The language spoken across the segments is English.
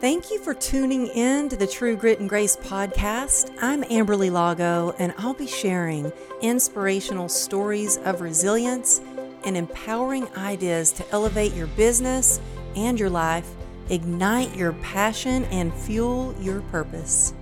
Thank you for tuning in to the True Grit and Grace podcast. I'm Amberly Lago, and I'll be sharing inspirational stories of resilience and empowering ideas to elevate your business and your life, ignite your passion, and fuel your purpose.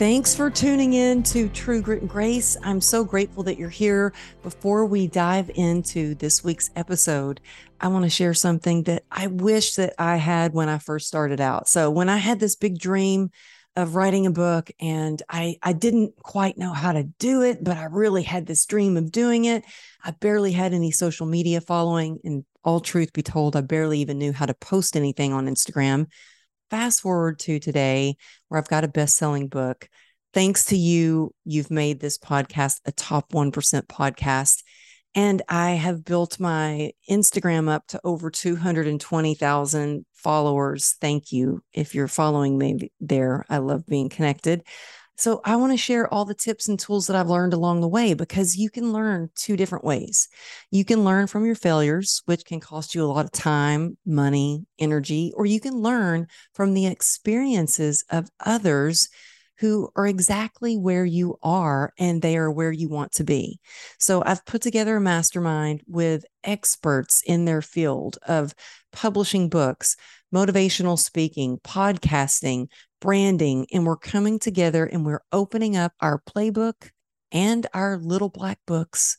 Thanks for tuning in to True Grit and Grace. I'm so grateful that you're here. Before we dive into this week's episode, I want to share something that I wish that I had when I first started out. So, when I had this big dream of writing a book and I I didn't quite know how to do it, but I really had this dream of doing it. I barely had any social media following and all truth be told, I barely even knew how to post anything on Instagram fast forward to today where I've got a best selling book. Thanks to you, you've made this podcast a top 1% podcast. And I have built my Instagram up to over 220,000 followers. Thank you. If you're following me there, I love being connected. So I want to share all the tips and tools that I've learned along the way because you can learn two different ways. You can learn from your failures, which can cost you a lot of time, money, energy, or you can learn from the experiences of others who are exactly where you are and they are where you want to be. So I've put together a mastermind with experts in their field of publishing books, motivational speaking, podcasting, branding, and we're coming together and we're opening up our playbook and our little black books.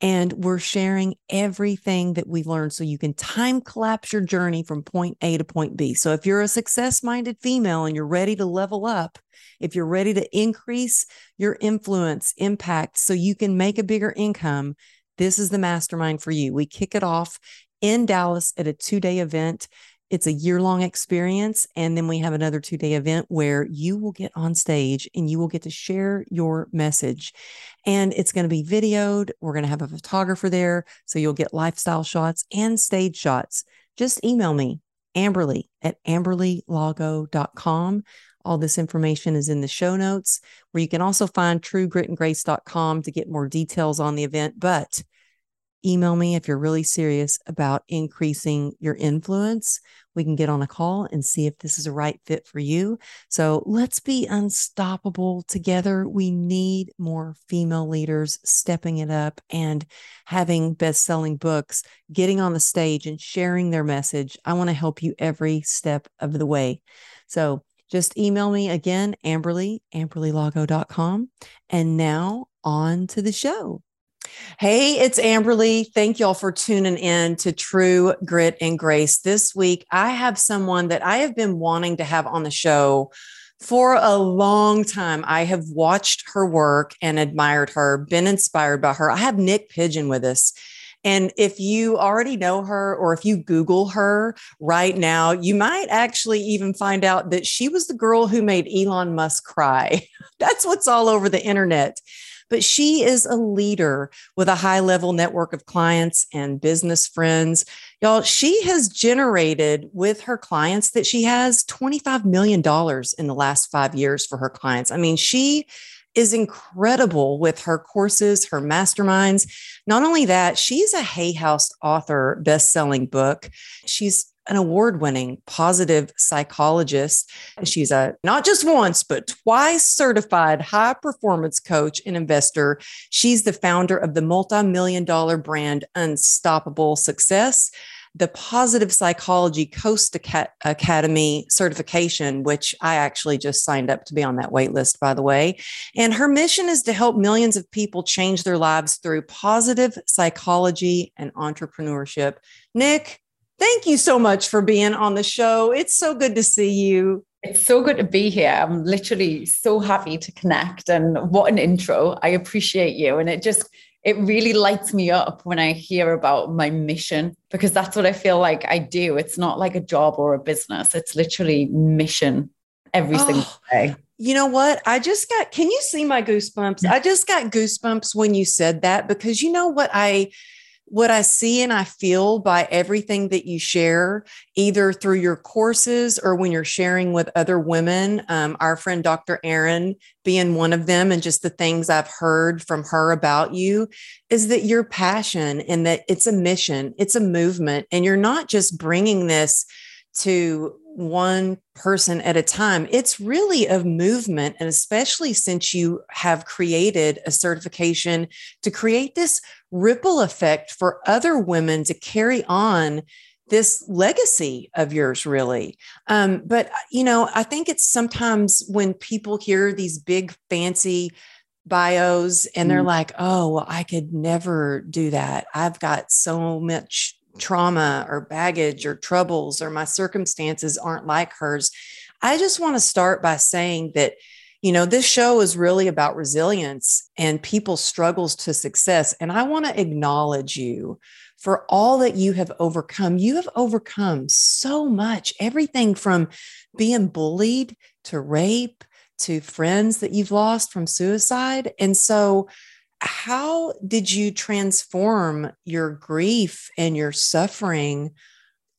And we're sharing everything that we've learned so you can time collapse your journey from point A to point B. So if you're a success minded female and you're ready to level up, if you're ready to increase your influence, impact, so you can make a bigger income, this is the mastermind for you. We kick it off in Dallas at a two day event. It's a year long experience. And then we have another two day event where you will get on stage and you will get to share your message. And it's going to be videoed. We're going to have a photographer there. So you'll get lifestyle shots and stage shots. Just email me, Amberly at amberlylago.com. All this information is in the show notes, where you can also find truegritandgrace.com to get more details on the event. But email me if you're really serious about increasing your influence. We can get on a call and see if this is a right fit for you. So let's be unstoppable together. We need more female leaders stepping it up and having best selling books, getting on the stage and sharing their message. I want to help you every step of the way. So just email me again, Amberly, amberlylago.com. And now on to the show. Hey, it's Amberly. Thank y'all for tuning in to True Grit and Grace. This week, I have someone that I have been wanting to have on the show for a long time. I have watched her work and admired her, been inspired by her. I have Niyc Pidgeon with us. And if you already know her or if you Google her right now, you might actually even find out that she was the girl who made Elon Musk cry. That's what's all over the internet but she is a leader with a high level network of clients and business friends. Y'all, she has generated with her clients that she has $25 million in the last five years for her clients. I mean, she is incredible with her courses, her masterminds. Not only that, she's a Hay House author, best selling book. She's an award winning positive psychologist. She's a not just once, but twice certified high performance coach and investor. She's the founder of the multi million dollar brand Unstoppable Success. The Positive Psychology Coach Academy certification, which I actually just signed up to be on that wait list, by the way. And her mission is to help millions of people change their lives through positive psychology and entrepreneurship. Niyc, Thank you so much for being on the show. It's so good to see you. It's so good to be here. I'm literally so happy to connect. And what an intro. I appreciate you. And it just, it really lights me up when I hear about my mission because that's what I feel like I do. It's not like a job or a business, it's literally mission every oh, single day. You know what? I just got, can you see my goosebumps? I just got goosebumps when you said that because you know what I, what I see and I feel by everything that you share, either through your courses or when you're sharing with other women. Um, our friend Dr. Erin being one of them, and just the things I've heard from her about you, is that your passion and that it's a mission, it's a movement, and you're not just bringing this to one person at a time. It's really a movement. And especially since you have created a certification to create this ripple effect for other women to carry on this legacy of yours really um, but you know i think it's sometimes when people hear these big fancy bios and they're mm. like oh well i could never do that i've got so much trauma or baggage or troubles or my circumstances aren't like hers. I just want to start by saying that, you know, this show is really about resilience and people's struggles to success. And I want to acknowledge you for all that you have overcome. You have overcome so much, everything from being bullied to rape to friends that you've lost from suicide. And so, how did you transform your grief and your suffering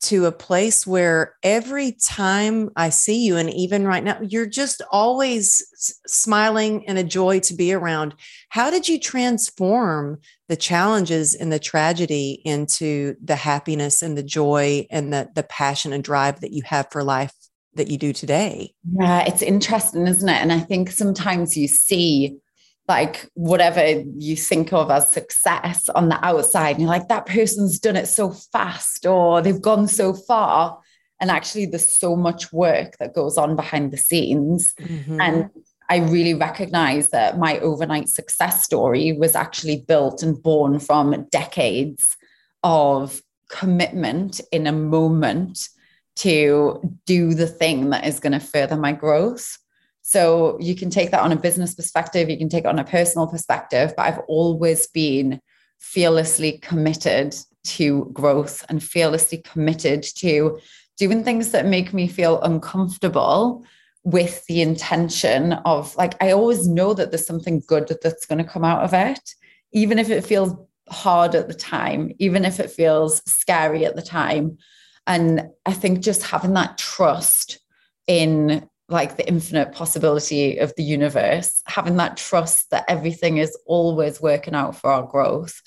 to a place where every time I see you, and even right now, you're just always smiling and a joy to be around? How did you transform the challenges and the tragedy into the happiness and the joy and the, the passion and drive that you have for life that you do today? Yeah, it's interesting, isn't it? And I think sometimes you see like whatever you think of as success on the outside. And you're like, that person's done it so fast or they've gone so far. And actually, there's so much work that goes on behind the scenes. Mm-hmm. And I really recognize that my overnight success story was actually built and born from decades of commitment in a moment to do the thing that is going to further my growth. So you can take that on a business perspective, you can take it on a personal perspective, but I've always been fearlessly committed to growth and fearlessly committed to doing things that make me feel uncomfortable with the intention of like I always know that there's something good that's going to come out of it even if it feels hard at the time even if it feels scary at the time. And I think just having that trust in like the infinite possibility of the universe, having that trust that everything is always working out for our growth.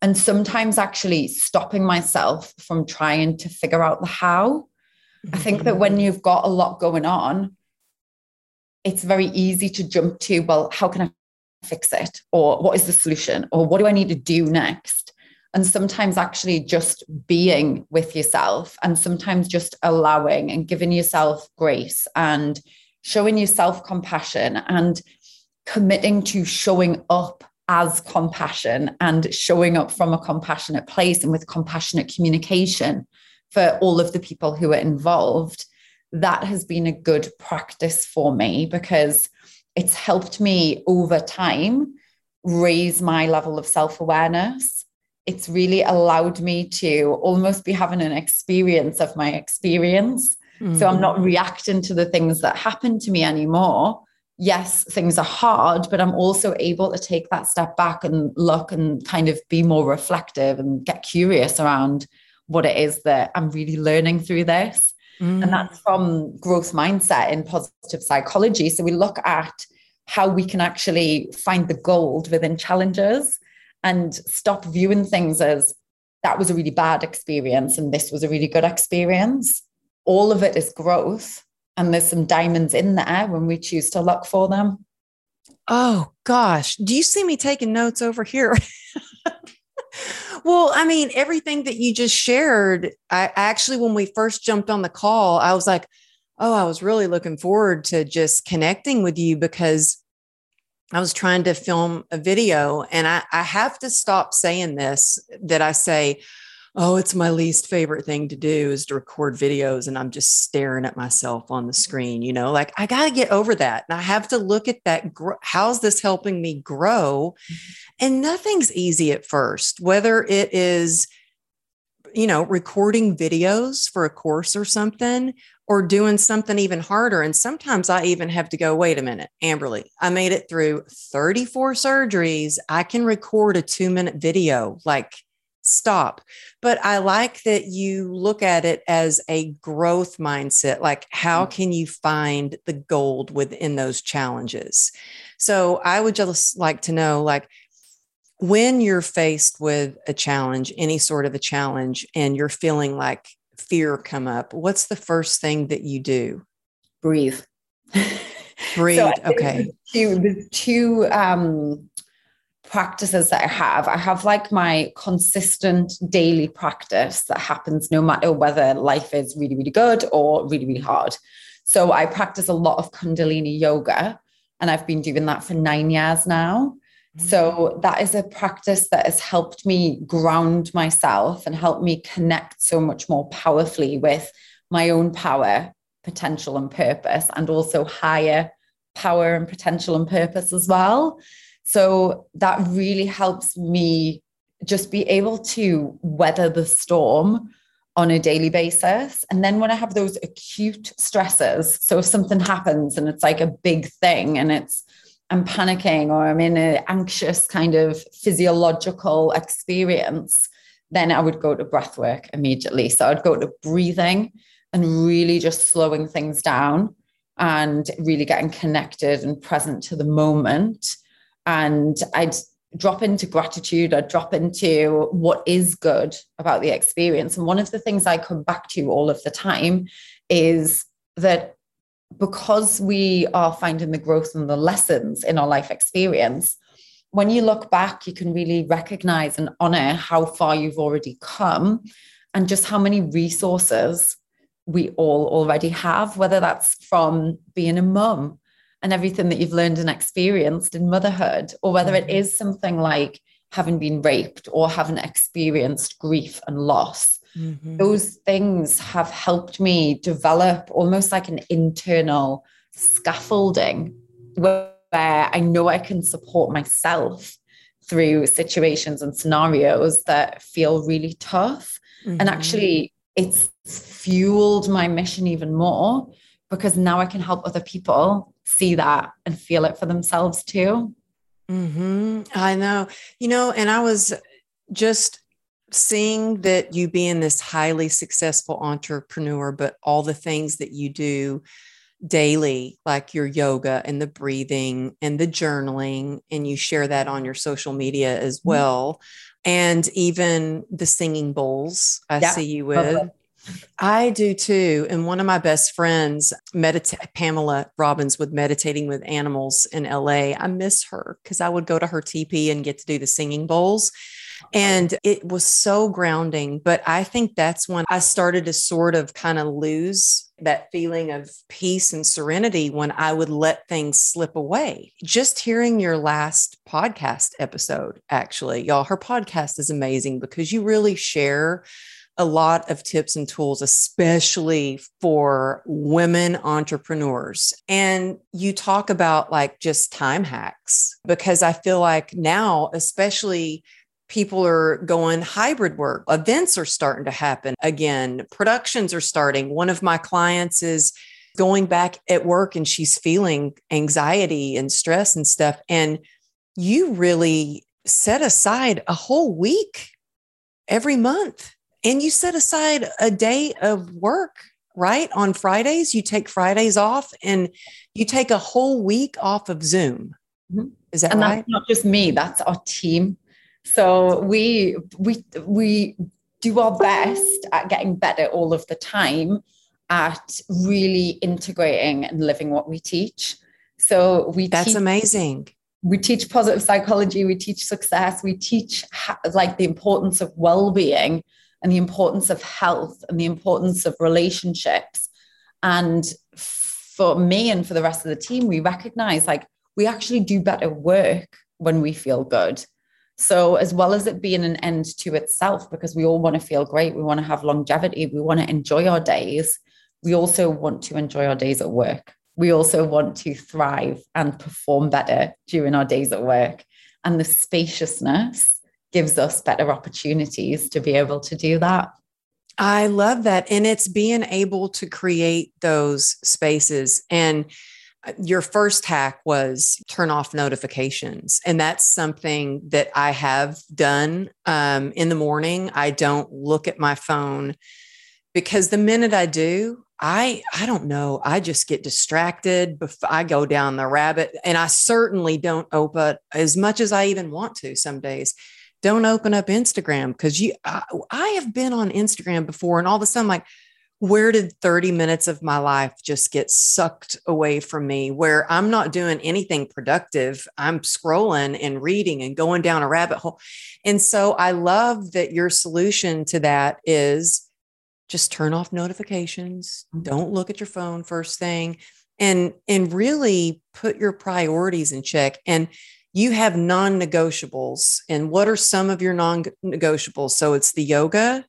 And sometimes actually stopping myself from trying to figure out the how. I think that when you've got a lot going on, it's very easy to jump to, well, how can I fix it? Or what is the solution? Or what do I need to do next? And sometimes actually just being with yourself and sometimes just allowing and giving yourself grace and showing yourself compassion and committing to showing up as compassion and showing up from a compassionate place and with compassionate communication for all of the people who are involved that has been a good practice for me because it's helped me over time raise my level of self-awareness it's really allowed me to almost be having an experience of my experience. Mm-hmm. So I'm not mm-hmm. reacting to the things that happen to me anymore. Yes, things are hard, but I'm also able to take that step back and look and kind of be more reflective and get curious around what it is that I'm really learning through this. Mm-hmm. And that's from growth mindset in positive psychology. So we look at how we can actually find the gold within challenges and stop viewing things as that was a really bad experience and this was a really good experience. All of it is growth. And there's some diamonds in there when we choose to look for them. Oh gosh. Do you see me taking notes over here? well, I mean, everything that you just shared, I actually, when we first jumped on the call, I was like, oh, I was really looking forward to just connecting with you because I was trying to film a video, and I, I have to stop saying this that I say, oh, it's my least favorite thing to do is to record videos and I'm just staring at myself on the screen, you know, like I got to get over that. And I have to look at that. How's this helping me grow? Mm-hmm. And nothing's easy at first, whether it is, you know, recording videos for a course or something, or doing something even harder. And sometimes I even have to go, wait a minute, Amberly, I made it through 34 surgeries. I can record a two minute video, like stop. But I like that you look at it as a growth mindset. Like, how mm. can you find the gold within those challenges? So I would just like to know, like, when you're faced with a challenge, any sort of a challenge, and you're feeling like fear come up, what's the first thing that you do? Breathe. Breathe. So okay. Two, the two um, practices that I have, I have like my consistent daily practice that happens no matter whether life is really, really good or really, really hard. So I practice a lot of Kundalini yoga, and I've been doing that for nine years now. So mm. that is a practice that has helped me ground myself and help me connect so much more powerfully with my own power, potential, and purpose, and also higher power and potential and purpose as well. So that really helps me just be able to weather the storm on a daily basis. And then when I have those acute stresses, so if something happens and it's like a big thing and it's I'm panicking or I'm in an anxious kind of physiological experience, then I would go to breath work immediately. So I'd go to breathing and really just slowing things down and really getting connected and present to the moment. And I'd drop into gratitude, I'd drop into what is good about the experience. And one of the things I come back to all of the time is that because we are finding the growth and the lessons in our life experience, when you look back, you can really recognize and honor how far you've already come and just how many resources we all already have, whether that's from being a mum and everything that you've learned and experienced in motherhood, or whether it mm-hmm. something like having been raped or having experienced grief and loss Mm-hmm. Those things have helped me develop almost like an internal scaffolding where I know I can support myself through situations and scenarios that feel really tough. Mm-hmm. And actually, it's fueled my mission even more because now I can help other people see that and feel it for themselves too. Mm-hmm. I know, you know, and I was just seeing that you being this highly successful entrepreneur, but all the things that you do daily, like your yoga and the breathing and the journaling, and you share that on your social media as mm-hmm. well. Mm-hmm. And even the singing bowls, I yeah. see you with. I do too. And one of my best friends, medita- Pamela Robbins, with Meditating with Animals in LA. I miss her because I would go to her teepee and get to do the singing bowls. Oh. And it was so grounding. But I think that's when I started to sort of kind of lose that feeling of peace and serenity when I would let things slip away. Just hearing your last podcast episode, actually, y'all, her podcast is amazing because you really share a lot of tips and tools, especially for women entrepreneurs. And you talk about like just time hacks because I feel like now, especially people are going hybrid work. Events are starting to happen again. Productions are starting. One of my clients is going back at work and she's feeling anxiety and stress and stuff. And you really set aside a whole week every month and you set aside a day of work right on fridays you take fridays off and you take a whole week off of zoom mm-hmm. is that and right that's not just me that's our team so we we we do our best at getting better all of the time at really integrating and living what we teach. So we That's teach, amazing. We teach positive psychology, we teach success, we teach ha- like the importance of well-being and the importance of health and the importance of relationships. And for me and for the rest of the team, we recognize like we actually do better work when we feel good. So, as well as it being an end to itself, because we all want to feel great, we want to have longevity, we want to enjoy our days, we also want to enjoy our days at work. We also want to thrive and perform better during our days at work. And the spaciousness gives us better opportunities to be able to do that. I love that. And it's being able to create those spaces. And your first hack was turn off notifications. And that's something that I have done um, in the morning. I don't look at my phone because the minute I do, I I don't know. I just get distracted. Before I go down the rabbit, and I certainly don't open as much as I even want to some days. don't open up Instagram because you I, I, have been on Instagram before and all of a sudden I'm like where did 30 minutes of my life just get sucked away from me where I'm not doing anything productive I'm scrolling and reading and going down a rabbit hole. And so I love that your solution to that is just turn off notifications mm-hmm. don't look at your phone first thing and and really put your priorities in check. And you have non-negotiables and what are some of your non-negotiables? So it's the yoga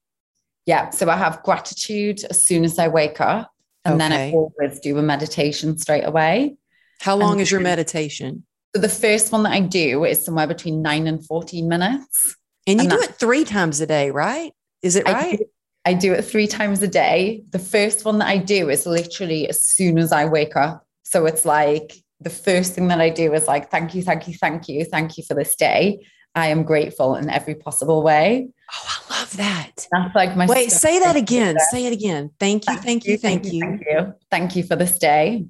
yeah so i have gratitude as soon as i wake up and okay. then i always do a meditation straight away. How long and is your meditation? So the first one that i do is somewhere between 9 and 14 minutes. And you and do it three times a day right? Is it right? I do, I do it three times a day. The first one that i do is literally as soon as i wake up. So it's like the first thing that I do is like, thank you, thank you, thank you, thank you for this day. I am grateful in every possible way. Oh, I love that. That's like my wait. Say that again. Say it again. Thank you, thank you, thank you, thank you, thank you for this day.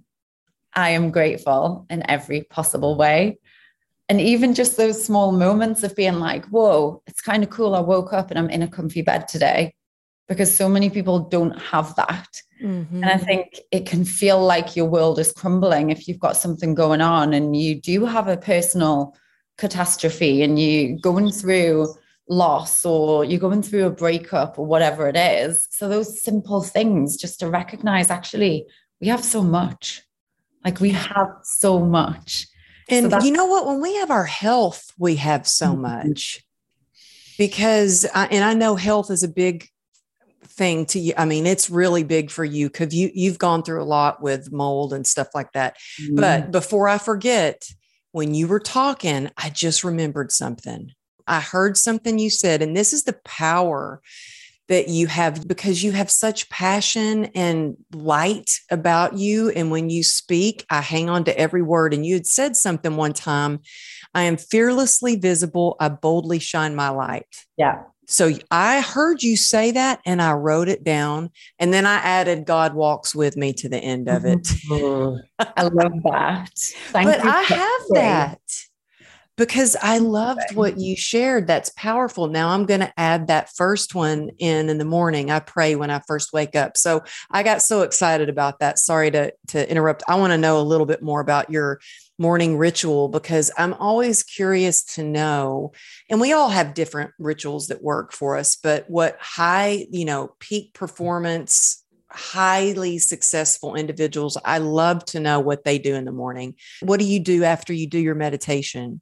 I am grateful in every possible way. And even just those small moments of being like, whoa, it's kind of cool. I woke up and I'm in a comfy bed today because so many people don't have that. Mm-hmm. And I think it can feel like your world is crumbling if you've got something going on and you do have a personal catastrophe and you going through loss or you're going through a breakup or whatever it is. So those simple things just to recognize actually we have so much. Like we have so much. And so you know what? When we have our health, we have so mm-hmm. much. Because, I, and I know health is a big thing to you. I mean, it's really big for you because you you've gone through a lot with mold and stuff like that. Mm. But before I forget, when you were talking, I just remembered something. I heard something you said, and this is the power that you have because you have such passion and light about you. And when you speak, I hang on to every word. And you had said something one time I am fearlessly visible. I boldly shine my light. Yeah. So I heard you say that and I wrote it down. And then I added God walks with me to the end of it. Mm-hmm. I love that. Thank but I have that because I loved what you shared. That's powerful. Now I'm going to add that first one in in the morning. I pray when I first wake up. So I got so excited about that. Sorry to, to interrupt. I want to know a little bit more about your morning ritual because I'm always curious to know, and we all have different rituals that work for us, but what high, you know, peak performance, highly successful individuals, I love to know what they do in the morning. What do you do after you do your meditation?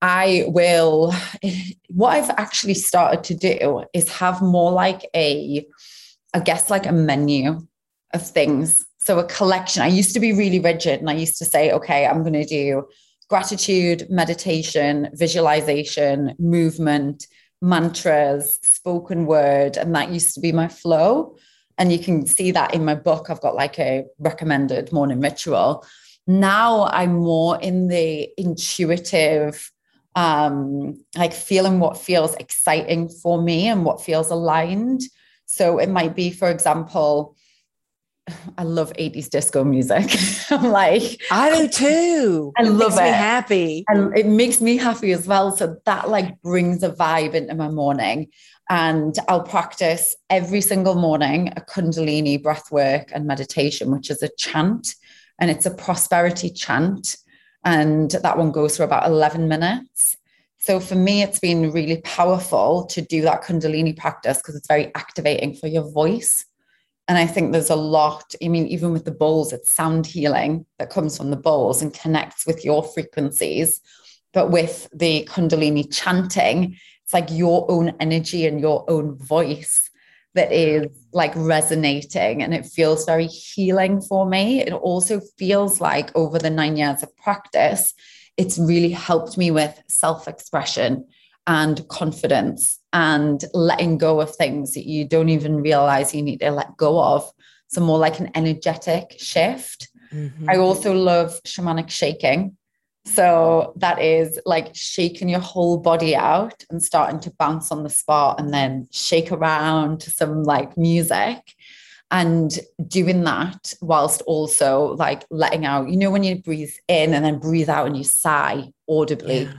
I will, what I've actually started to do is have more like a, I guess, like a menu of things so a collection. I used to be really rigid and I used to say, okay, I'm going to do gratitude, meditation, visualization, movement, mantras, spoken word. And that used to be my flow. And you can see that in my book. I've got like a recommended morning ritual. Now I'm more in the intuitive, um, like feeling what feels exciting for me and what feels aligned. So it might be, for example, I love 80s disco music. I'm like, I do too. I it love it. happy. And it makes me happy as well. So that like brings a vibe into my morning. And I'll practice every single morning a Kundalini breath work and meditation, which is a chant. And it's a prosperity chant. And that one goes for about 11 minutes. So for me, it's been really powerful to do that Kundalini practice because it's very activating for your voice and I think there's a lot, I mean, even with the bowls, it's sound healing that comes from the bowls and connects with your frequencies. But with the Kundalini chanting, it's like your own energy and your own voice that is like resonating and it feels very healing for me. It also feels like over the nine years of practice, it's really helped me with self expression and confidence and letting go of things that you don't even realize you need to let go of. So, more like an energetic shift. Mm-hmm. I also love shamanic shaking. So, that is like shaking your whole body out and starting to bounce on the spot and then shake around to some like music and doing that whilst also like letting out you know when you breathe in and then breathe out and you sigh audibly yeah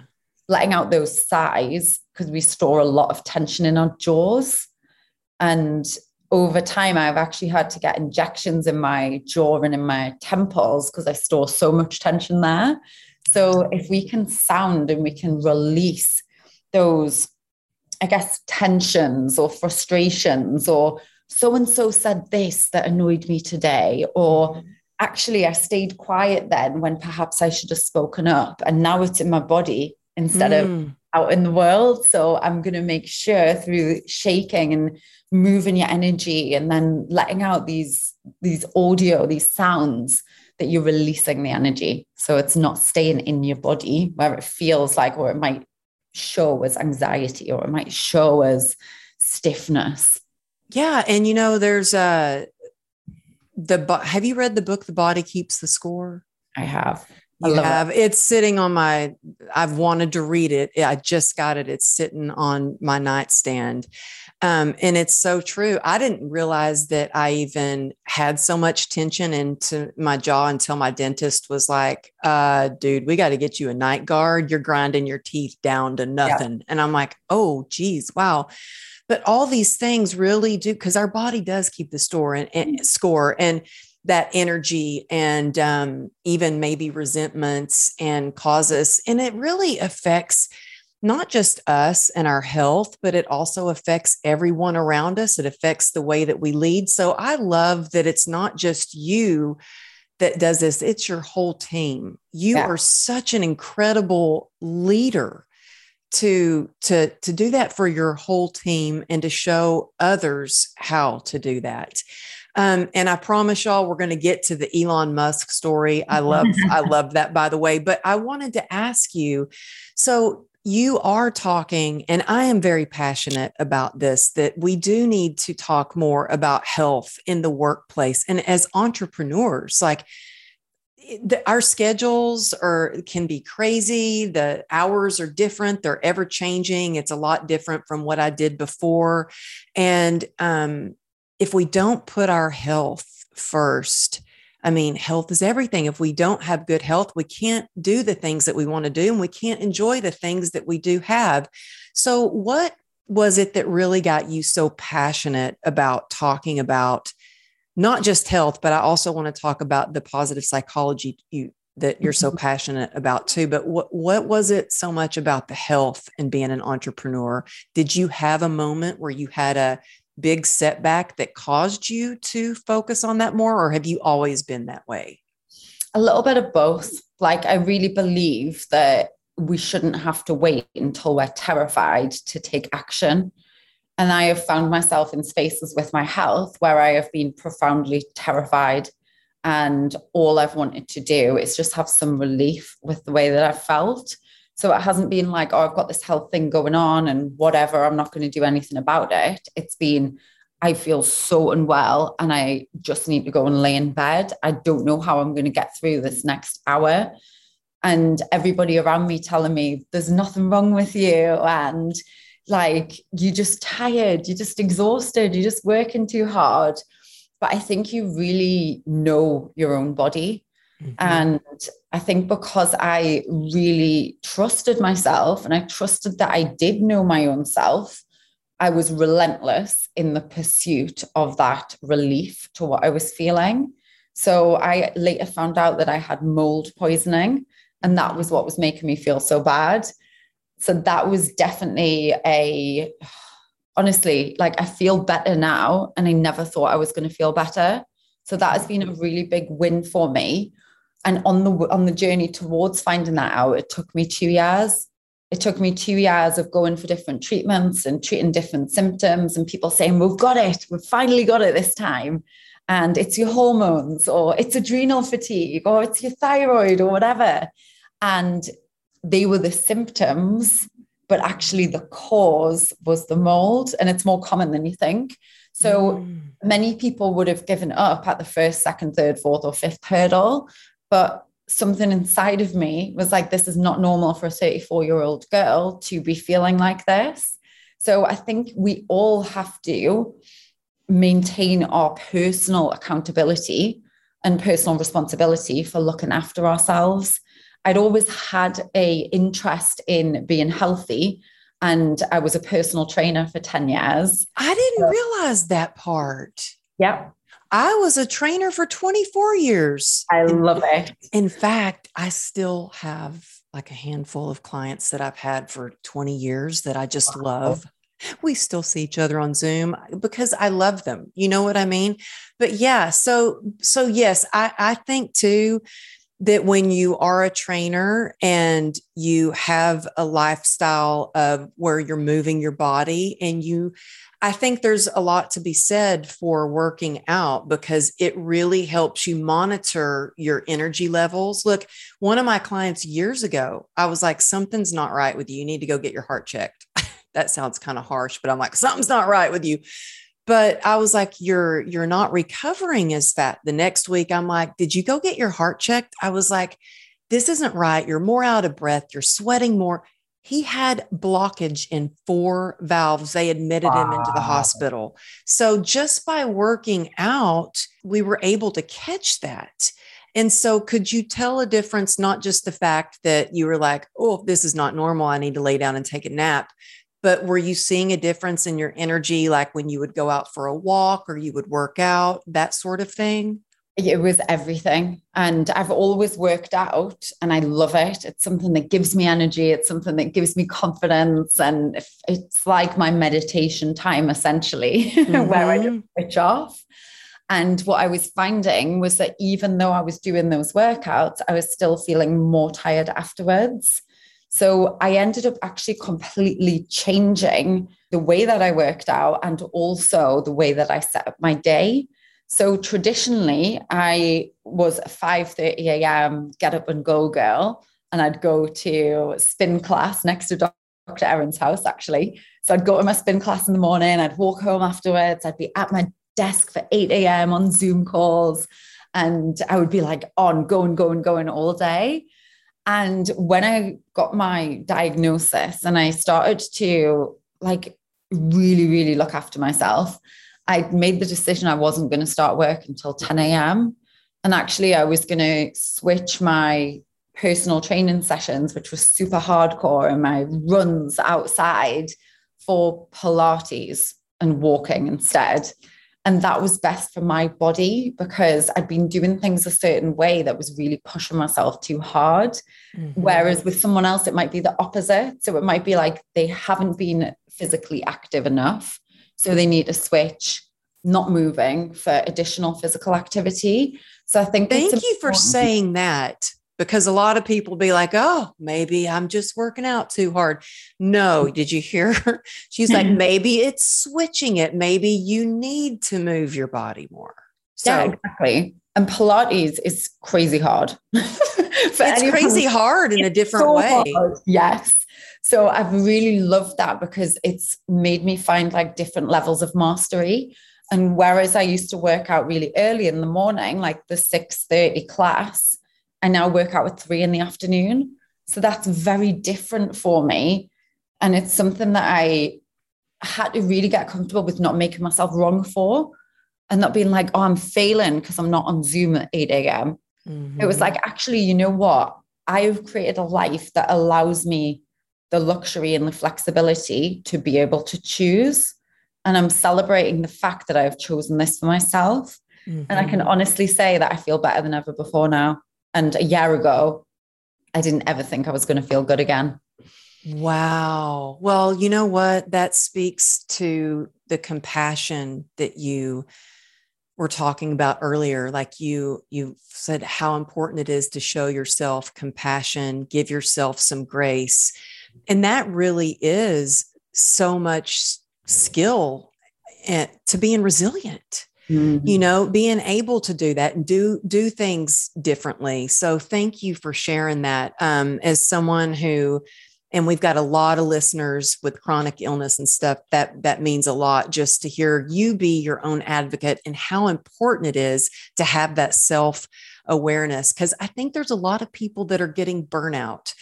letting out those sighs because we store a lot of tension in our jaws. And over time, I've actually had to get injections in my jaw and in my temples because I store so much tension there. So if we can sound and we can release those, I guess, tensions or frustrations or so and so said this that annoyed me today, or actually I stayed quiet then when perhaps I should have spoken up. And now it's in my body instead mm. of out in the world. So I'm going to make sure through shaking and moving your energy and then letting out these these audio, these sounds that you're releasing the energy. So it's not staying in your body where it feels like, or it might show as anxiety, or it might show as stiffness. Yeah. And you know, there's a, the, have you read the book, The Body Keeps the Score? I have. I you have. It. It's sitting on my, I've wanted to read it. I just got it. It's sitting on my nightstand. Um, and it's so true. I didn't realize that I even had so much tension into my jaw until my dentist was like, uh, dude, we got to get you a night guard. You're grinding your teeth down to nothing. Yeah. And I'm like, oh, geez, wow. But all these things really do, because our body does keep the store and, and score. And that energy and um, even maybe resentments and causes. And it really affects not just us and our health, but it also affects everyone around us. It affects the way that we lead. So I love that it's not just you that does this, it's your whole team. You yeah. are such an incredible leader to to to do that for your whole team and to show others how to do that um, and I promise y'all, we're going to get to the Elon Musk story. I love, I love that, by the way. But I wanted to ask you, so you are talking, and I am very passionate about this that we do need to talk more about health in the workplace and as entrepreneurs. Like, the, our schedules are can be crazy the hours are different they're ever changing it's a lot different from what i did before and um, if we don't put our health first I mean, health is everything. If we don't have good health, we can't do the things that we want to do and we can't enjoy the things that we do have. So, what was it that really got you so passionate about talking about not just health, but I also want to talk about the positive psychology you, that you're so mm-hmm. passionate about too. But what what was it so much about the health and being an entrepreneur? Did you have a moment where you had a big setback that caused you to focus on that more, or have you always been that way? A little bit of both. Like, I really believe that we shouldn't have to wait until we're terrified to take action. And I have found myself in spaces with my health where I have been profoundly terrified. And all I've wanted to do is just have some relief with the way that I felt. So it hasn't been like, oh, I've got this health thing going on and whatever, I'm not going to do anything about it. It's been, I feel so unwell and I just need to go and lay in bed. I don't know how I'm going to get through this next hour. And everybody around me telling me there's nothing wrong with you. And like, you're just tired, you're just exhausted, you're just working too hard. But I think you really know your own body. Mm-hmm. And I think because I really trusted myself and I trusted that I did know my own self, I was relentless in the pursuit of that relief to what I was feeling. So I later found out that I had mold poisoning, and that was what was making me feel so bad. So that was definitely a, honestly, like I feel better now, and I never thought I was going to feel better. So that has been a really big win for me and on the on the journey towards finding that out it took me two years. It took me two years of going for different treatments and treating different symptoms and people saying we've got it. We've finally got it this time. And it's your hormones or it's adrenal fatigue or it's your thyroid or whatever. And they were the symptoms but actually the cause was the mold and it's more common than you think. So mm. many people would have given up at the first second third fourth or fifth hurdle but something inside of me was like, this is not normal for a 34 year old girl to be feeling like this. So I think we all have to maintain our personal accountability and personal responsibility for looking after ourselves. I'd always had a interest in being healthy and I was a personal trainer for 10 years. I didn't so, realize that part. Yeah. I was a trainer for 24 years. I love it. In fact, I still have like a handful of clients that I've had for 20 years that I just wow. love. We still see each other on Zoom uh, because I love them. You know what I mean? But yeah, so so yes, I I think too that when you are a trainer and you have a lifestyle of where you're moving your body and you I think there's a lot to be said for working out because it really helps you monitor your energy levels. Look, one of my clients years ago, I was like, something's not right with you. You need to go get your heart checked. that sounds kind of harsh, but I'm like, something's not right with you. But I was like, you're you're not recovering as fat. The next week, I'm like, did you go get your heart checked? I was like, this isn't right. You're more out of breath. You're sweating more he had blockage in four valves. They admitted wow. him into the hospital. So just by working out, we were able to catch that. And so, could you tell a difference, not just the fact that you were like, oh, this is not normal. I need to lay down and take a nap. But were you seeing a difference in your energy, like when you would go out for a walk or you would work out, that sort of thing? It was everything. And I've always worked out and I love it. It's something that gives me energy. It's something that gives me confidence. And it's like my meditation time, essentially, mm-hmm. where I just mm-hmm. switch off. And what I was finding was that even though I was doing those workouts, I was still feeling more tired afterwards. So I ended up actually completely changing the way that I worked out and also the way that I set up my day. So traditionally, I was a 5:30 a.m. get up and go girl, and I'd go to spin class next to Dr. Erin's house, actually. So I'd go to my spin class in the morning, I'd walk home afterwards, I'd be at my desk for 8 a.m. on Zoom calls, and I would be like on, going, going, going all day. And when I got my diagnosis and I started to like really, really look after myself, I made the decision I wasn't going to start work until 10 a.m. And actually, I was going to switch my personal training sessions, which was super hardcore, and my runs outside for Pilates and walking instead. And that was best for my body because I'd been doing things a certain way that was really pushing myself too hard. Mm-hmm. Whereas with someone else, it might be the opposite. So it might be like they haven't been physically active enough so they need to switch not moving for additional physical activity. So I think thank you for saying that because a lot of people be like, oh, maybe I'm just working out too hard. No, did you hear her? She's like, maybe it's switching it. Maybe you need to move your body more. So, yeah, exactly. And Pilates is crazy hard. it's crazy hard in a different so way. Hard. Yes. So I've really loved that because it's made me find like different levels of mastery. And whereas I used to work out really early in the morning, like the 6:30 class, I now work out at three in the afternoon. So that's very different for me. And it's something that I had to really get comfortable with not making myself wrong for and not being like, oh, I'm failing because I'm not on Zoom at 8 a.m. Mm-hmm. It was like, actually, you know what? I've created a life that allows me the luxury and the flexibility to be able to choose. And I'm celebrating the fact that I've chosen this for myself. Mm-hmm. And I can honestly say that I feel better than ever before now. And a year ago, I didn't ever think I was going to feel good again. Wow. Well, you know what? That speaks to the compassion that you were talking about earlier like you you said how important it is to show yourself compassion give yourself some grace and that really is so much skill to being resilient mm-hmm. you know being able to do that and do do things differently. So thank you for sharing that. Um, as someone who and we've got a lot of listeners with chronic illness and stuff that that means a lot just to hear you be your own advocate and how important it is to have that self awareness because i think there's a lot of people that are getting burnout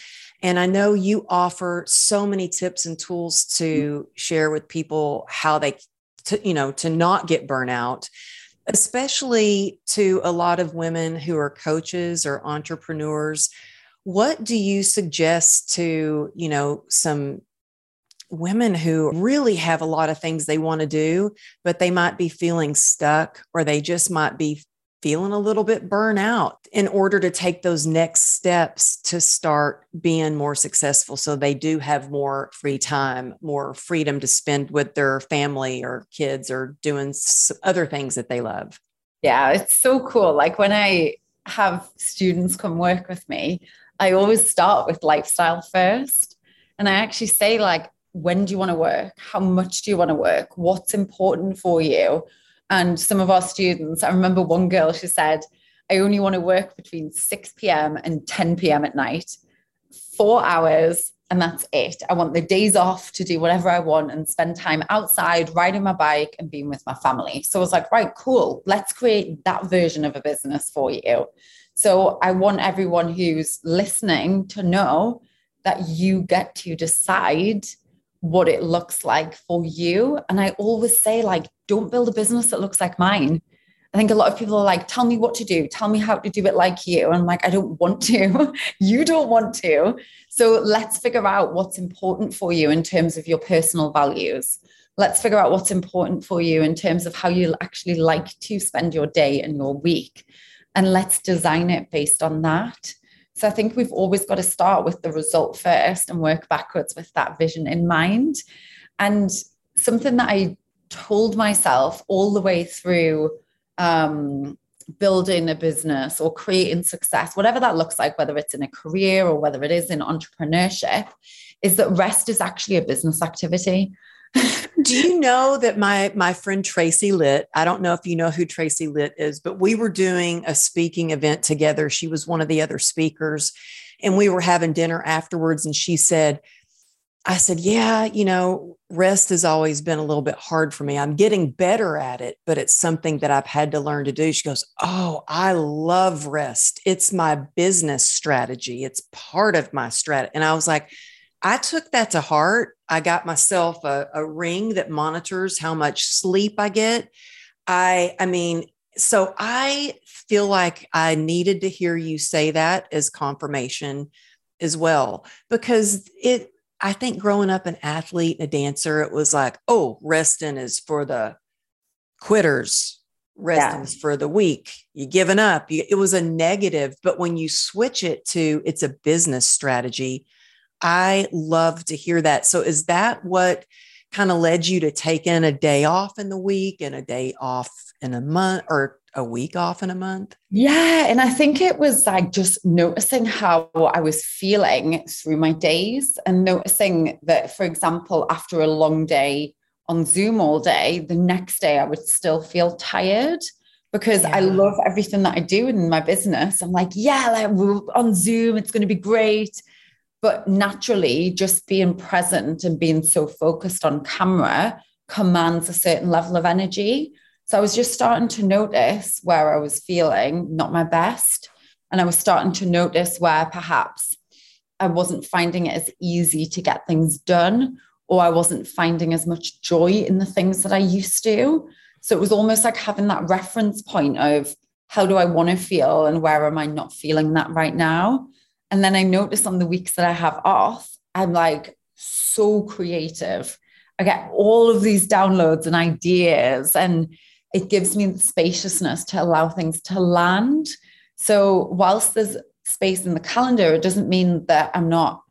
and I know you offer so many tips and tools to mm-hmm. share with people how they, to, you know, to not get burnout, especially to a lot of women who are coaches or entrepreneurs. what do you suggest to, you know, some women who really have a lot of things they want to do, but they might be feeling stuck or they just might be feeling a little bit burnout in order to take those next steps to start being more successful. So they do have more free time more freedom to spend with their family or kids or doing other things that they love. Yeah it's so cool. Like when i have students come work with me i always start with lifestyle first. And i actually say like when do you want to work? How much do you want to work? What's important for you and some of our students, I remember one girl, she said, I only want to work between 6 p.m. and 10 p.m. at night, four hours, and that's it. I want the days off to do whatever I want and spend time outside, riding my bike and being with my family. So I was like, right, cool. Let's create that version of a business for you. So I want everyone who's listening to know that you get to decide what it looks like for you. And I always say, like, don't build a business that looks like mine. I think a lot of people are like, tell me what to do, tell me how to do it like you. And I'm like, I don't want to. you don't want to. So let's figure out what's important for you in terms of your personal values. Let's figure out what's important for you in terms of how you actually like to spend your day and your week. And let's design it based on that. So I think we've always got to start with the result first and work backwards with that vision in mind. And something that I told myself all the way through um, building a business or creating success, whatever that looks like, whether it's in a career or whether it is in entrepreneurship, is that rest is actually a business activity. Do you know that my my friend Tracy Litt, I don't know if you know who Tracy Litt is, but we were doing a speaking event together. She was one of the other speakers and we were having dinner afterwards and she said I said, "Yeah, you know, rest has always been a little bit hard for me. I'm getting better at it, but it's something that I've had to learn to do." She goes, "Oh, I love rest. It's my business strategy. It's part of my strategy." And I was like, I took that to heart. I got myself a, a ring that monitors how much sleep I get. I, I mean, so I feel like I needed to hear you say that as confirmation as well, because it, I think growing up an athlete and a dancer, it was like, oh, resting is for the quitters, resting yeah. is for the weak. You giving up. it was a negative, but when you switch it to it's a business strategy, I love to hear that. So, is that what kind of led you to take in a day off in the week and a day off in a month or a week off in a month? Yeah. And I think it was like just noticing how I was feeling through my days and noticing that, for example, after a long day on Zoom all day, the next day I would still feel tired because yeah. I love everything that I do in my business. I'm like, yeah, like on Zoom, it's going to be great. But naturally, just being present and being so focused on camera commands a certain level of energy. So I was just starting to notice where I was feeling not my best. And I was starting to notice where perhaps I wasn't finding it as easy to get things done, or I wasn't finding as much joy in the things that I used to. So it was almost like having that reference point of how do I want to feel and where am I not feeling that right now? And then I notice on the weeks that I have off, I'm like so creative. I get all of these downloads and ideas, and it gives me the spaciousness to allow things to land. So, whilst there's space in the calendar, it doesn't mean that I'm not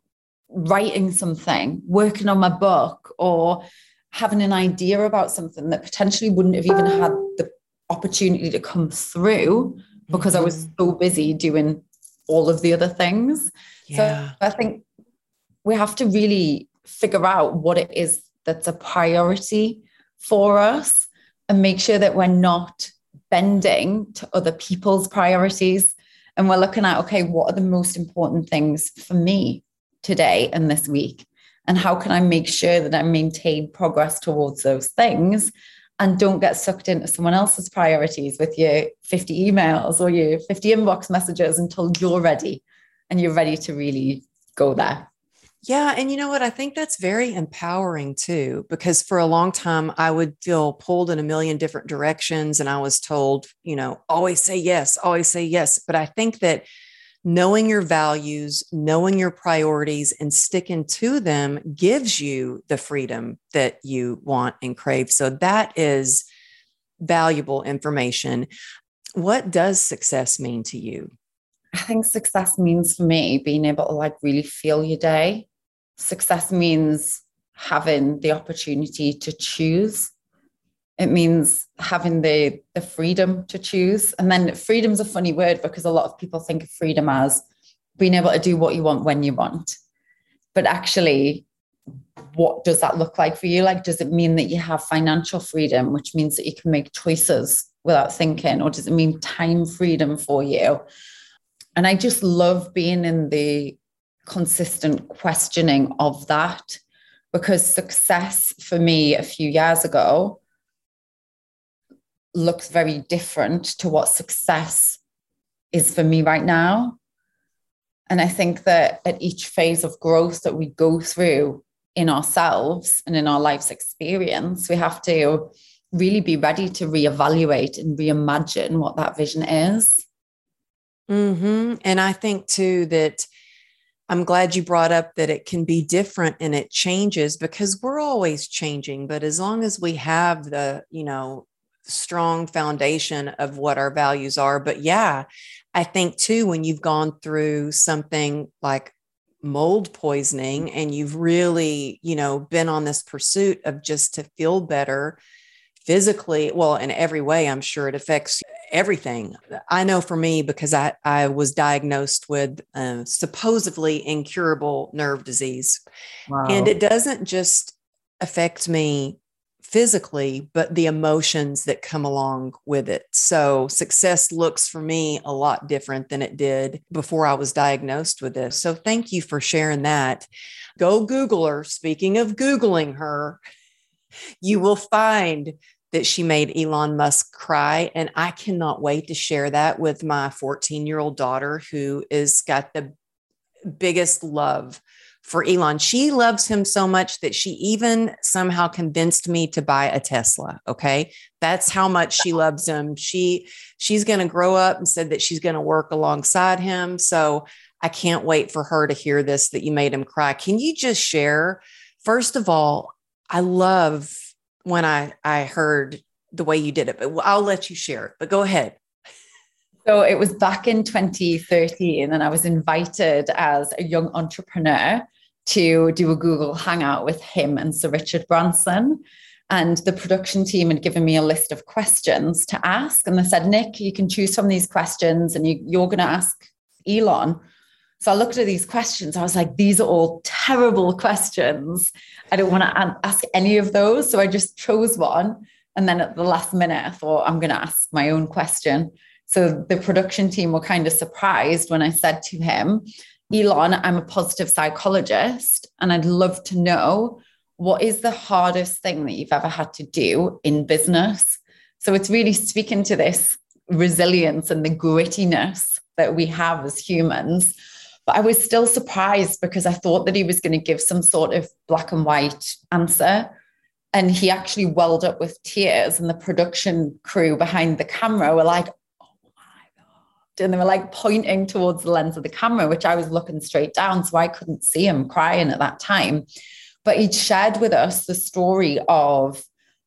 writing something, working on my book, or having an idea about something that potentially wouldn't have even had the opportunity to come through because mm-hmm. I was mm-hmm. so busy doing all of the other things. Yeah. So I think we have to really figure out what it is that's a priority for us and make sure that we're not bending to other people's priorities. And we're looking at, okay, what are the most important things for me today and this week? And how can I make sure that I maintain progress towards those things and don't get sucked into someone else's priorities with your 50 emails or your 50 inbox messages until you're ready and you're ready to really go there. Yeah. And you know what? I think that's very empowering too, because for a long time I would feel pulled in a million different directions. And I was told, you know, always say yes, always say yes. But I think that knowing your values, knowing your priorities, and sticking to them gives you the freedom that you want and crave. So that is valuable information. What does success mean to you? I think success means for me being able to like really feel your day. Success means having the opportunity to choose. It means having the the freedom to choose. And then freedom's a funny word because a lot of people think of freedom as being able to do what you want when you want. But actually, what does that look like for you? Like, does it mean that you have financial freedom, which means that you can make choices without thinking? Or does it mean time freedom for you? And I just love being in the consistent questioning of that because success for me a few years ago looks very different to what success is for me right now. And I think that at each phase of growth that we go through in ourselves and in our life's experience, we have to really be ready to reevaluate and reimagine what that vision is. Mm-hmm. And I think too that I'm glad you brought up that it can be different and it changes because we're always changing. But as long as we have the, you know, strong foundation of what our values are. But yeah, I think too, when you've gone through something like mold poisoning and you've really, you know, been on this pursuit of just to feel better physically, well, in every way, I'm sure it affects everything. I know for me, because I, I was diagnosed with uh, supposedly incurable nerve disease. Wow. And it doesn't just affect me physically, but the emotions that come along with it. So success looks for me a lot different than it did before I was diagnosed with this. So thank you for sharing that. Go Google her. Speaking of Googling her, you will find that she made Elon Musk cry. And I cannot wait to share that with my 14 year old daughter, who is got the biggest love for Elon. She loves him so much that she even somehow convinced me to buy a Tesla. Okay. That's how much she loves him. She she's going to grow up and said that she's going to work alongside him. So I can't wait for her to hear this that you made him cry. Can you just share? First of all, I love when I I heard the way you did it, but I'll let you share it. But go ahead. So it was back in 2013, and I was invited as a young entrepreneur to do a Google Hangout with him and Sir Richard Branson. And the production team had given me a list of questions to ask. And they said, Niyc, you can choose from these questions and you, you're going to ask Elon. So I looked at these questions. I was like, these are all terrible questions. I don't want to ask any of those. So I just chose one. And then at the last minute, I thought, I'm going to ask my own question. So the production team were kind of surprised when I said to him, Elon, I'm a positive psychologist, and I'd love to know what is the hardest thing that you've ever had to do in business. So it's really speaking to this resilience and the grittiness that we have as humans but I was still surprised because I thought that he was going to give some sort of black and white answer. And he actually welled up with tears, and the production crew behind the camera were like, oh my God. And they were like pointing towards the lens of the camera, which I was looking straight down. So I couldn't see him crying at that time. But he'd shared with us the story of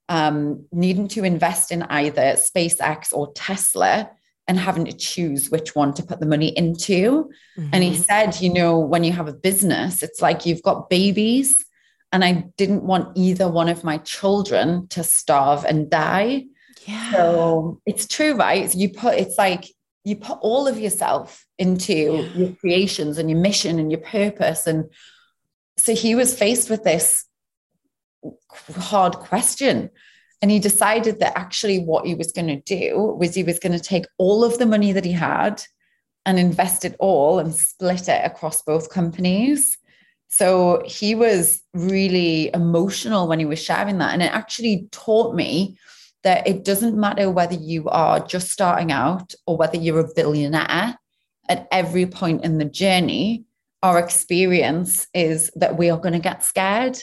um, needing to invest in either SpaceX or Tesla and having to choose which one to put the money into. Mm-hmm. And he mm-hmm. said, you know, when you have a business, it's like you've got babies. And I didn't want either one of my children to starve and die. Yeah. So it's true, right? You put it's like you put all of yourself into yeah. your creations and your mission and your purpose. And so he was faced with this hard question and he decided that actually what he was going to do was he was going to take all of the money that he had and invest it all and split it across both companies. So he was really emotional when he was sharing that. And it actually taught me that it doesn't matter whether you are just starting out or whether you're a billionaire, at every point in the journey, our experience is that we are going to get scared.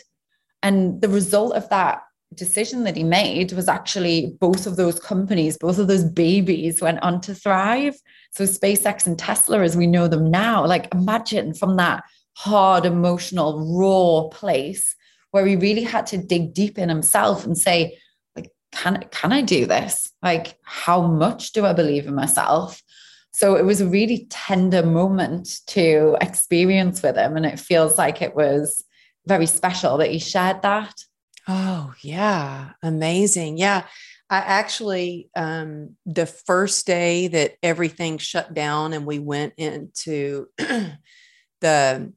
And the result of that decision that he made was actually both of those companies, both of those babies went on to thrive. So SpaceX and Tesla, as we know them now, like imagine from that hard, emotional, raw place where he really had to dig deep in himself and say, like, can, can I do this? Like, how much do I believe in myself? So it was a really tender moment to experience with him. And it feels like it was very special that he shared that. Oh, yeah. Amazing. Yeah. I actually, um, the first day that everything shut down and we went into the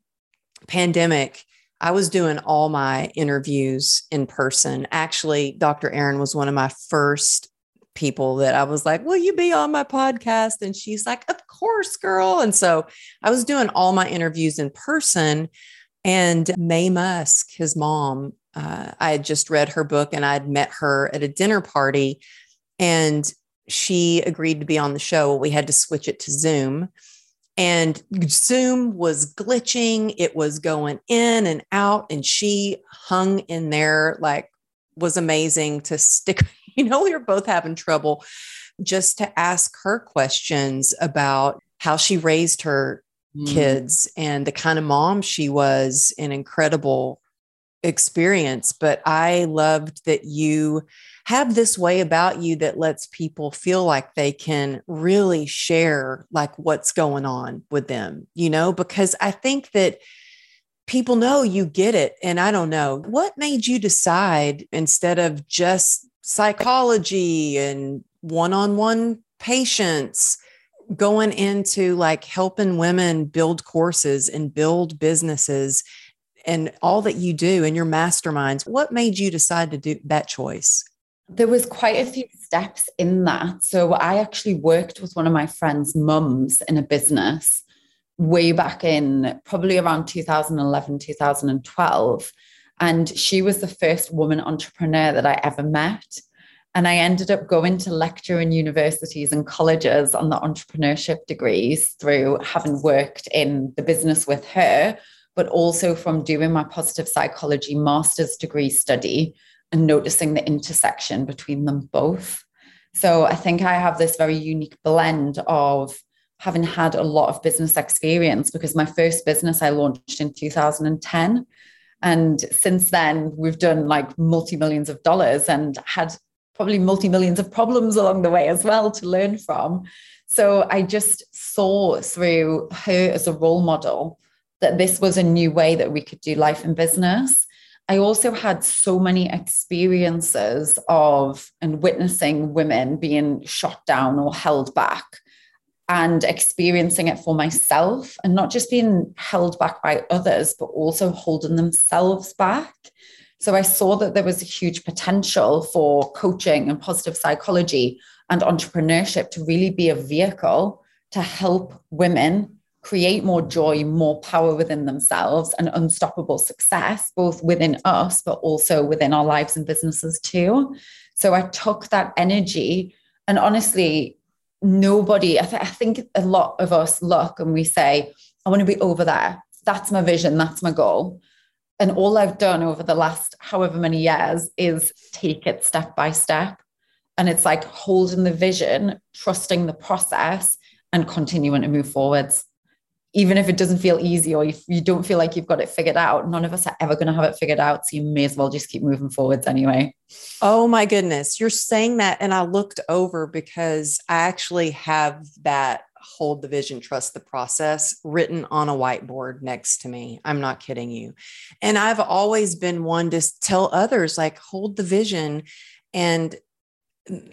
pandemic, I was doing all my interviews in person. Actually, Dr. Aaron was one of my first people that I was like, Will you be on my podcast? And she's like, Of course, girl. And so I was doing all my interviews in person. And Maye Musk, his mom, uh, I had just read her book and I'd met her at a dinner party and she agreed to be on the show. We had to switch it to Zoom and Zoom was glitching. It was going in and out and she hung in there like was amazing to stick. You know, we were both having trouble just to ask her questions about how she raised her mm. kids and the kind of mom she was, an incredible experience. But I loved that you have this way about you that lets people feel like they can really share like what's going on with them, you know, because I think that people know you get it. And I don't know what made you decide instead of just psychology and one on one patients going into like helping women build courses and build businesses and all that you do in your masterminds. What made you decide to do that choice? There was quite a few steps in that. So I actually worked with one of my friends' mums in a business way back in probably around 2011, 2012. And she was the first woman entrepreneur that I ever met. And I ended up going to lecture in universities and colleges on the entrepreneurship degrees through having worked in the business with her, but also from doing my positive psychology master's degree study and noticing the intersection between them both. So I think I have this very unique blend of having had a lot of business experience because my first business I launched in 2010. And since then, we've done like multi millions of dollars and had probably multi millions of problems along the way as well to learn from. So I just saw through her as a role model that this was a new way that we could do life and business. I also had so many experiences of and witnessing women being shot down or held back and experiencing it for myself and not just being held back by others, but also holding themselves back. So I saw that there was a huge potential for coaching and positive psychology and entrepreneurship to really be a vehicle to help women create more joy, more power within themselves, and unstoppable success, both within us, but also within our lives and businesses too. So I took that energy and honestly, nobody, I, th- I think a lot of us look and we say, I want to be over there. That's my vision. That's my goal. And all I've done over the last however many years is take it step by step. And it's like holding the vision, trusting the process, and continuing to move forwards even if it doesn't feel easy or if you don't feel like you've got it figured out, none of us are ever going to have it figured out. So you may as well just keep moving forwards anyway. Oh my goodness. You're saying that. And I looked over because I actually have that hold the vision, trust the process written on a whiteboard next to me. I'm not kidding you. And I've always been one to tell others, like, hold the vision and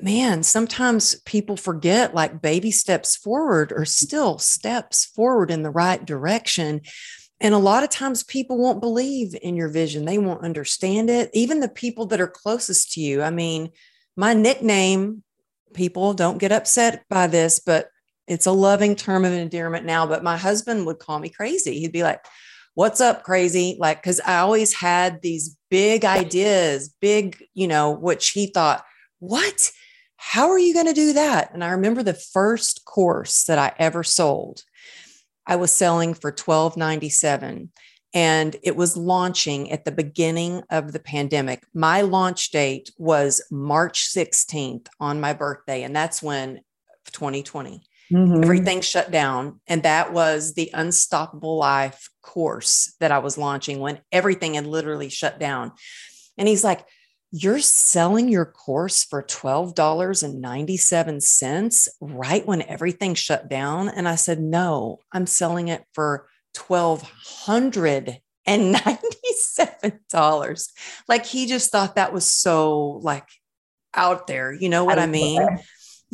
man, sometimes people forget like baby steps forward are still steps forward in the right direction. And a lot of times people won't believe in your vision, they won't understand it. Even the people that are closest to you. I mean, my nickname, people don't get upset by this, but it's a loving term of endearment now. But my husband would call me crazy. He'd be like, What's up, crazy? Like, because I always had these big ideas, big, you know, which he thought, what? How are you going to do that? And I remember the first course that I ever sold, I was selling for $12.97. and it was launching at the beginning of the pandemic. My launch date was March 16th on my birthday, and that's when 2020. Mm-hmm. Everything shut down. And that was the Unstoppable Life course that I was launching when everything had literally shut down. And he's like, You're selling your course for $12.97 right when everything shut down. And I said, No, I'm selling it for $1,297. Like he just thought that was so like out there. You know what I, I mean?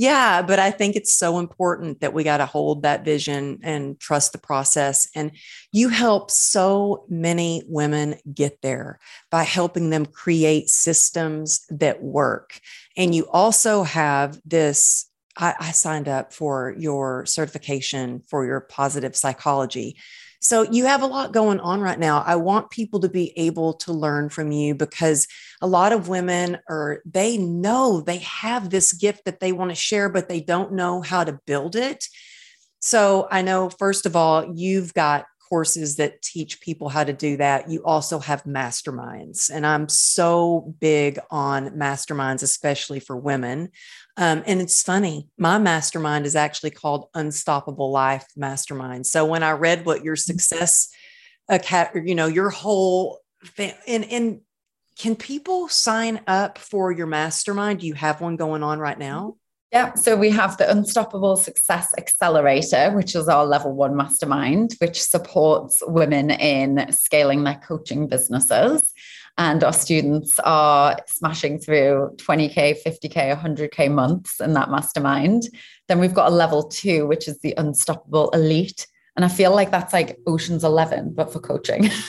Yeah, but I think it's so important that we got to hold that vision and trust the process. And you help so many women get there by helping them create systems that work. And you also have this I, I signed up for your certification for your positive psychology. So you have a lot going on right now. I want people to be able to learn from you because a lot of women are, they know they have this gift that they want to share, but they don't know how to build it. So I know, first of all, you've got courses that teach people how to do that. You also have masterminds, and I'm so big on masterminds, especially for women. Um, and it's funny, my mastermind is actually called Unstoppable Life Mastermind. So when I read what your success, you know, your whole thing, and, and can people sign up for your mastermind? Do you have one going on right now? Mm-hmm. Yeah, so we have the Unstoppable Success Accelerator, which is our level one mastermind, which supports women in scaling their coaching businesses. And our students are smashing through 20K, 50K, 100K months in that mastermind. Then we've got a level two, which is the Unstoppable Elite. And I feel like that's like Ocean's 11, but for coaching.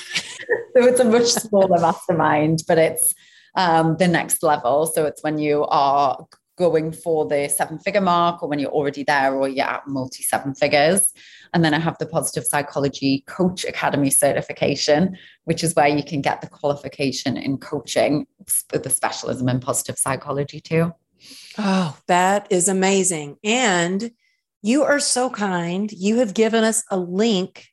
so it's a much smaller mastermind, but it's um, the next level. So it's when you are going for the seven figure mark or when you're already there or you're at multi seven figures. And then I have the Positive Psychology Coach Academy certification, which is where you can get the qualification in coaching with the specialism in positive psychology too. Oh, that is amazing. And you are so kind. You have given us a link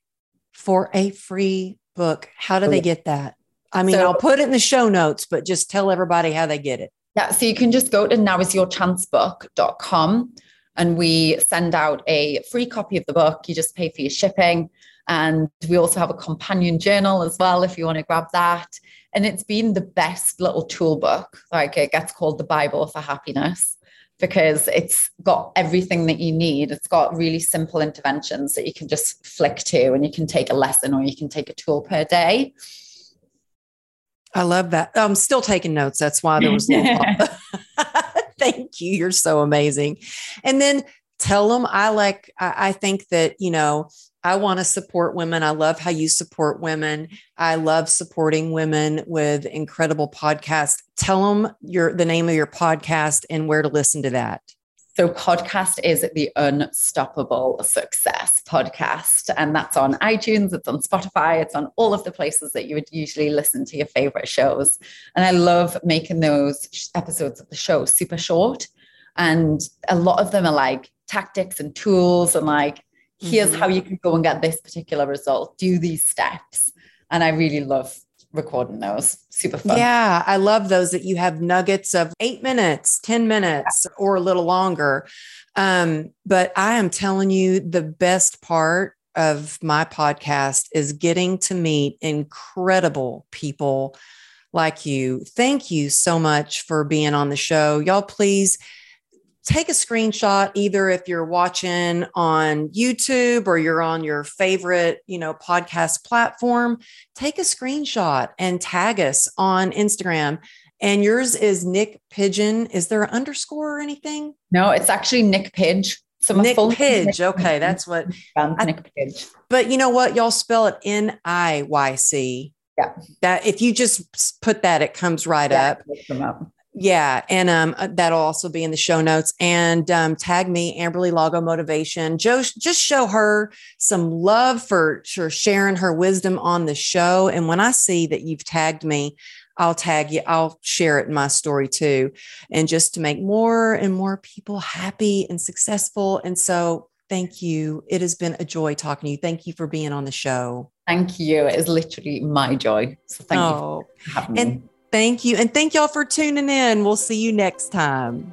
for a free book. How do oh, they get that? I mean, so, I'll put it in the show notes, but just tell everybody how they get it. Yeah, so you can just go to nowisyourchancebook.com and we send out a free copy of the book. You just pay for your shipping. And we also have a companion journal as well if you want to grab that. And it's been the best little tool book. Like it gets called the Bible for happiness because it's got everything that you need. It's got really simple interventions that you can just flick to and you can take a lesson or you can take a tool per day. I love that. I'm still taking notes. That's why there was. Thank you. You're so amazing. And then tell them I like. I, I think that you know I want to support women. I love how you support women. I love supporting women with incredible podcasts. Tell them your the name of your podcast and where to listen to that. So, podcast is the Unstoppable Success podcast. And that's on iTunes, it's on Spotify, it's on all of the places that you would usually listen to your favorite shows. And I love making those episodes of the show super short. And a lot of them are like tactics and tools and like, here's mm-hmm. how you can go and get this particular result, do these steps. And I really love recording those. Super fun. Yeah, I love those that you have nuggets of eight minutes, 10 minutes, yeah. or a little longer. Um, but I am telling you, the best part of my podcast is getting to meet incredible people like you. Thank you so much for being on the show. Y'all, please take a screenshot either if you're watching on YouTube or you're on your favorite, you know, podcast platform, take a screenshot and tag us on Instagram. And yours is Niyc Pidgeon. Is there an underscore or anything? No, it's actually Niyc Pidge. So Niyc Pidge. Okay, that's what I, Niyc Pidge. But you know what? Y'all spell it N I Y C. Yeah. That if you just put that, it comes right yeah, up. up. Yeah, and um, uh, that'll also be in the show notes. And um, tag me, Amberly Lago Motivation. Joe, just show her some love for, for sharing her wisdom on the show. And when I see that you've tagged me, I'll tag you. I'll share it in my story too, and just to make more and more people happy and successful. And so, thank you. It has been a joy talking to you. Thank you for being on the show. Thank you. It is literally my joy. So thank oh, you for having and me. Thank you. And thank y'all for tuning in. We'll see you next time.